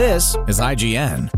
This is IGN.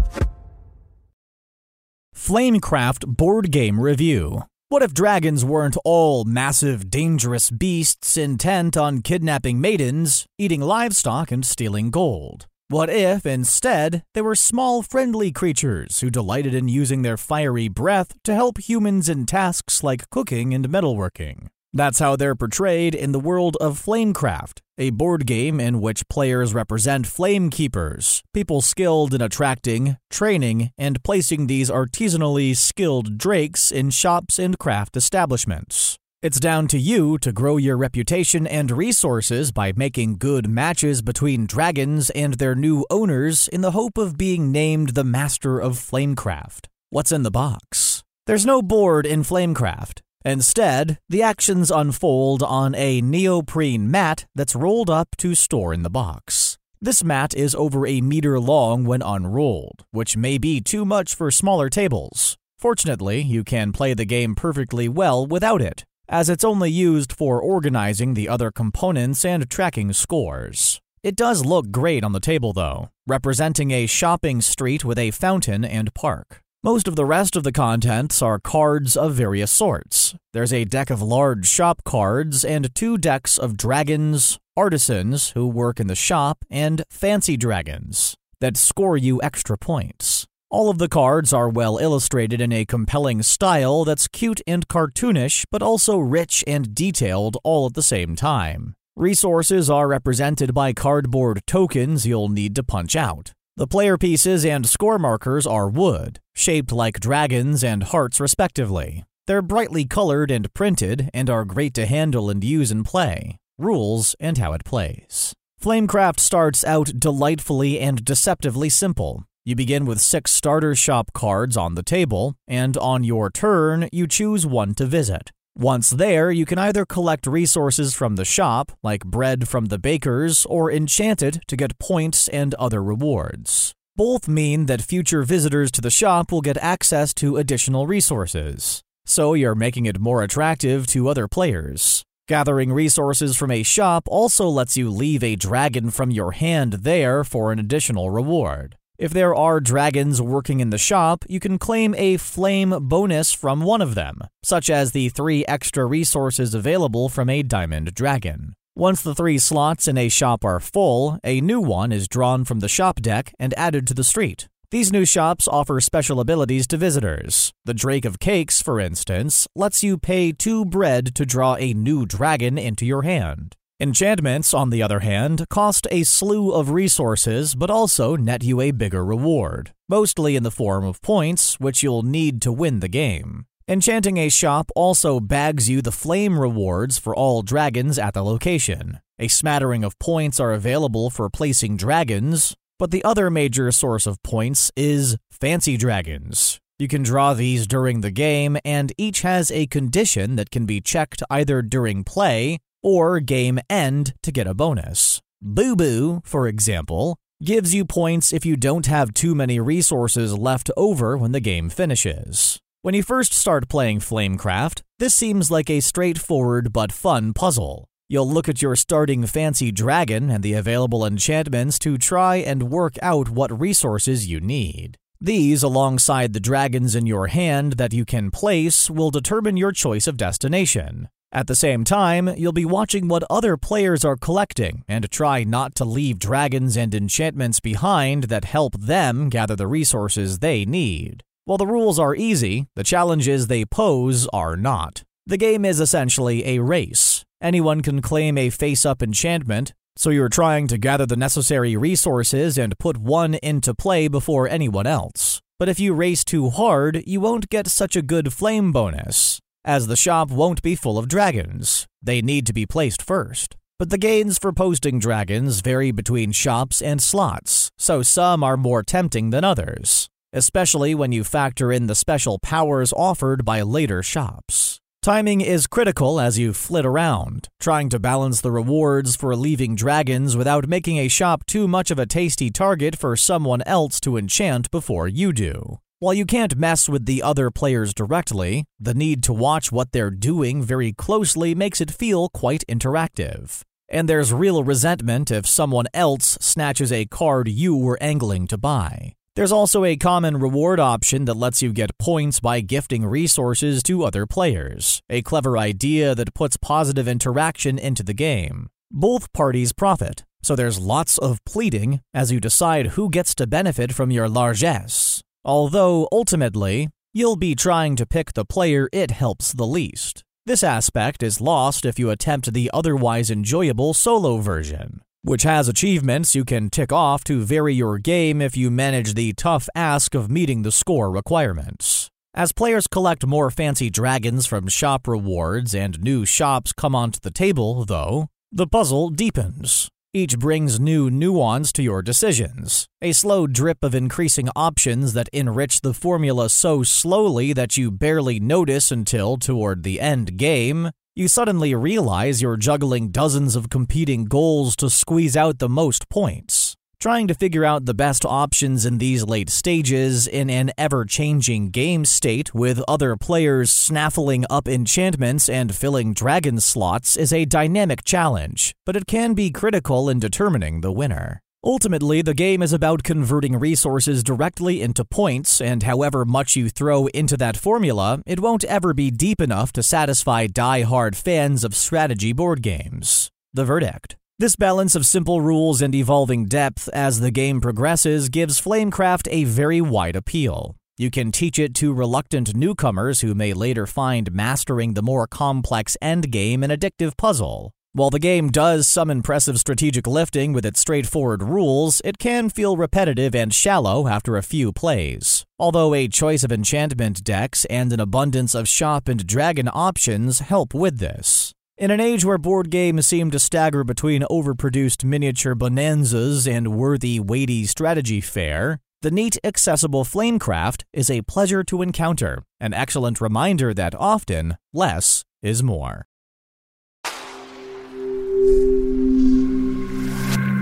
Flamecraft Board Game Review. What if dragons weren't all massive, dangerous beasts intent on kidnapping maidens, eating livestock, and stealing gold? What if, instead, they were small, friendly creatures who delighted in using their fiery breath to help humans in tasks like cooking and metalworking? That's how they're portrayed in the world of Flamecraft, a board game in which players represent flame keepers, people skilled in attracting, training, and placing these artisanally skilled drakes in shops and craft establishments. It's down to you to grow your reputation and resources by making good matches between dragons and their new owners in the hope of being named the master of Flamecraft. What's in the box? There's no board in Flamecraft. Instead, the actions unfold on a neoprene mat that's rolled up to store in the box. This mat is over a meter long when unrolled, which may be too much for smaller tables. Fortunately, you can play the game perfectly well without it, as it's only used for organizing the other components and tracking scores. It does look great on the table, though, representing a shopping street with a fountain and park. Most of the rest of the contents are cards of various sorts. There's a deck of large shop cards and two decks of dragons, artisans who work in the shop, and fancy dragons that score you extra points. All of the cards are well illustrated in a compelling style that's cute and cartoonish, but also rich and detailed all at the same time. Resources are represented by cardboard tokens you'll need to punch out. The player pieces and score markers are wood, shaped like dragons and hearts respectively. They're brightly colored and printed and are great to handle and use in play. Rules and how it plays. Flamecraft starts out delightfully and deceptively simple. You begin with six starter shop cards on the table, and on your turn, you choose one to visit. Once there, you can either collect resources from the shop, like bread from the bakers, or enchant it to get points and other rewards. Both mean that future visitors to the shop will get access to additional resources, so you're making it more attractive to other players. Gathering resources from a shop also lets you leave a dragon from your hand there for an additional reward. If there are dragons working in the shop, you can claim a flame bonus from one of them, such as the three extra resources available from a diamond dragon. Once the three slots in a shop are full, a new one is drawn from the shop deck and added to the street. These new shops offer special abilities to visitors. The Drake of Cakes, for instance, lets you pay two bread to draw a new dragon into your hand. Enchantments, on the other hand, cost a slew of resources but also net you a bigger reward, mostly in the form of points, which you'll need to win the game. Enchanting a shop also bags you the flame rewards for all dragons at the location. A smattering of points are available for placing dragons, but the other major source of points is fancy dragons. You can draw these during the game, and each has a condition that can be checked either during play or game end to get a bonus. Boo Boo, for example, gives you points if you don't have too many resources left over when the game finishes. When you first start playing Flamecraft, this seems like a straightforward but fun puzzle. You'll look at your starting fancy dragon and the available enchantments to try and work out what resources you need. These, alongside the dragons in your hand that you can place, will determine your choice of destination. At the same time, you'll be watching what other players are collecting and try not to leave dragons and enchantments behind that help them gather the resources they need. While the rules are easy, the challenges they pose are not. The game is essentially a race. Anyone can claim a face up enchantment, so you're trying to gather the necessary resources and put one into play before anyone else. But if you race too hard, you won't get such a good flame bonus as the shop won't be full of dragons. They need to be placed first. But the gains for posting dragons vary between shops and slots, so some are more tempting than others, especially when you factor in the special powers offered by later shops. Timing is critical as you flit around, trying to balance the rewards for leaving dragons without making a shop too much of a tasty target for someone else to enchant before you do. While you can't mess with the other players directly, the need to watch what they're doing very closely makes it feel quite interactive. And there's real resentment if someone else snatches a card you were angling to buy. There's also a common reward option that lets you get points by gifting resources to other players, a clever idea that puts positive interaction into the game. Both parties profit, so there's lots of pleading as you decide who gets to benefit from your largesse. Although, ultimately, you'll be trying to pick the player it helps the least. This aspect is lost if you attempt the otherwise enjoyable solo version which has achievements you can tick off to vary your game if you manage the tough ask of meeting the score requirements. As players collect more fancy dragons from shop rewards and new shops come onto the table, though, the puzzle deepens. Each brings new nuance to your decisions, a slow drip of increasing options that enrich the formula so slowly that you barely notice until, toward the end game, you suddenly realize you're juggling dozens of competing goals to squeeze out the most points. Trying to figure out the best options in these late stages in an ever changing game state with other players snaffling up enchantments and filling dragon slots is a dynamic challenge, but it can be critical in determining the winner. Ultimately, the game is about converting resources directly into points, and however much you throw into that formula, it won't ever be deep enough to satisfy die-hard fans of strategy board games. The verdict. This balance of simple rules and evolving depth as the game progresses gives Flamecraft a very wide appeal. You can teach it to reluctant newcomers who may later find mastering the more complex endgame an addictive puzzle. While the game does some impressive strategic lifting with its straightforward rules, it can feel repetitive and shallow after a few plays. Although a choice of enchantment decks and an abundance of shop and dragon options help with this. In an age where board games seem to stagger between overproduced miniature bonanzas and worthy, weighty strategy fare, the neat, accessible Flamecraft is a pleasure to encounter, an excellent reminder that often less is more.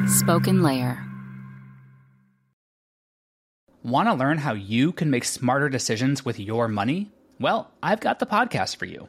Spoken Layer. Want to learn how you can make smarter decisions with your money? Well, I've got the podcast for you.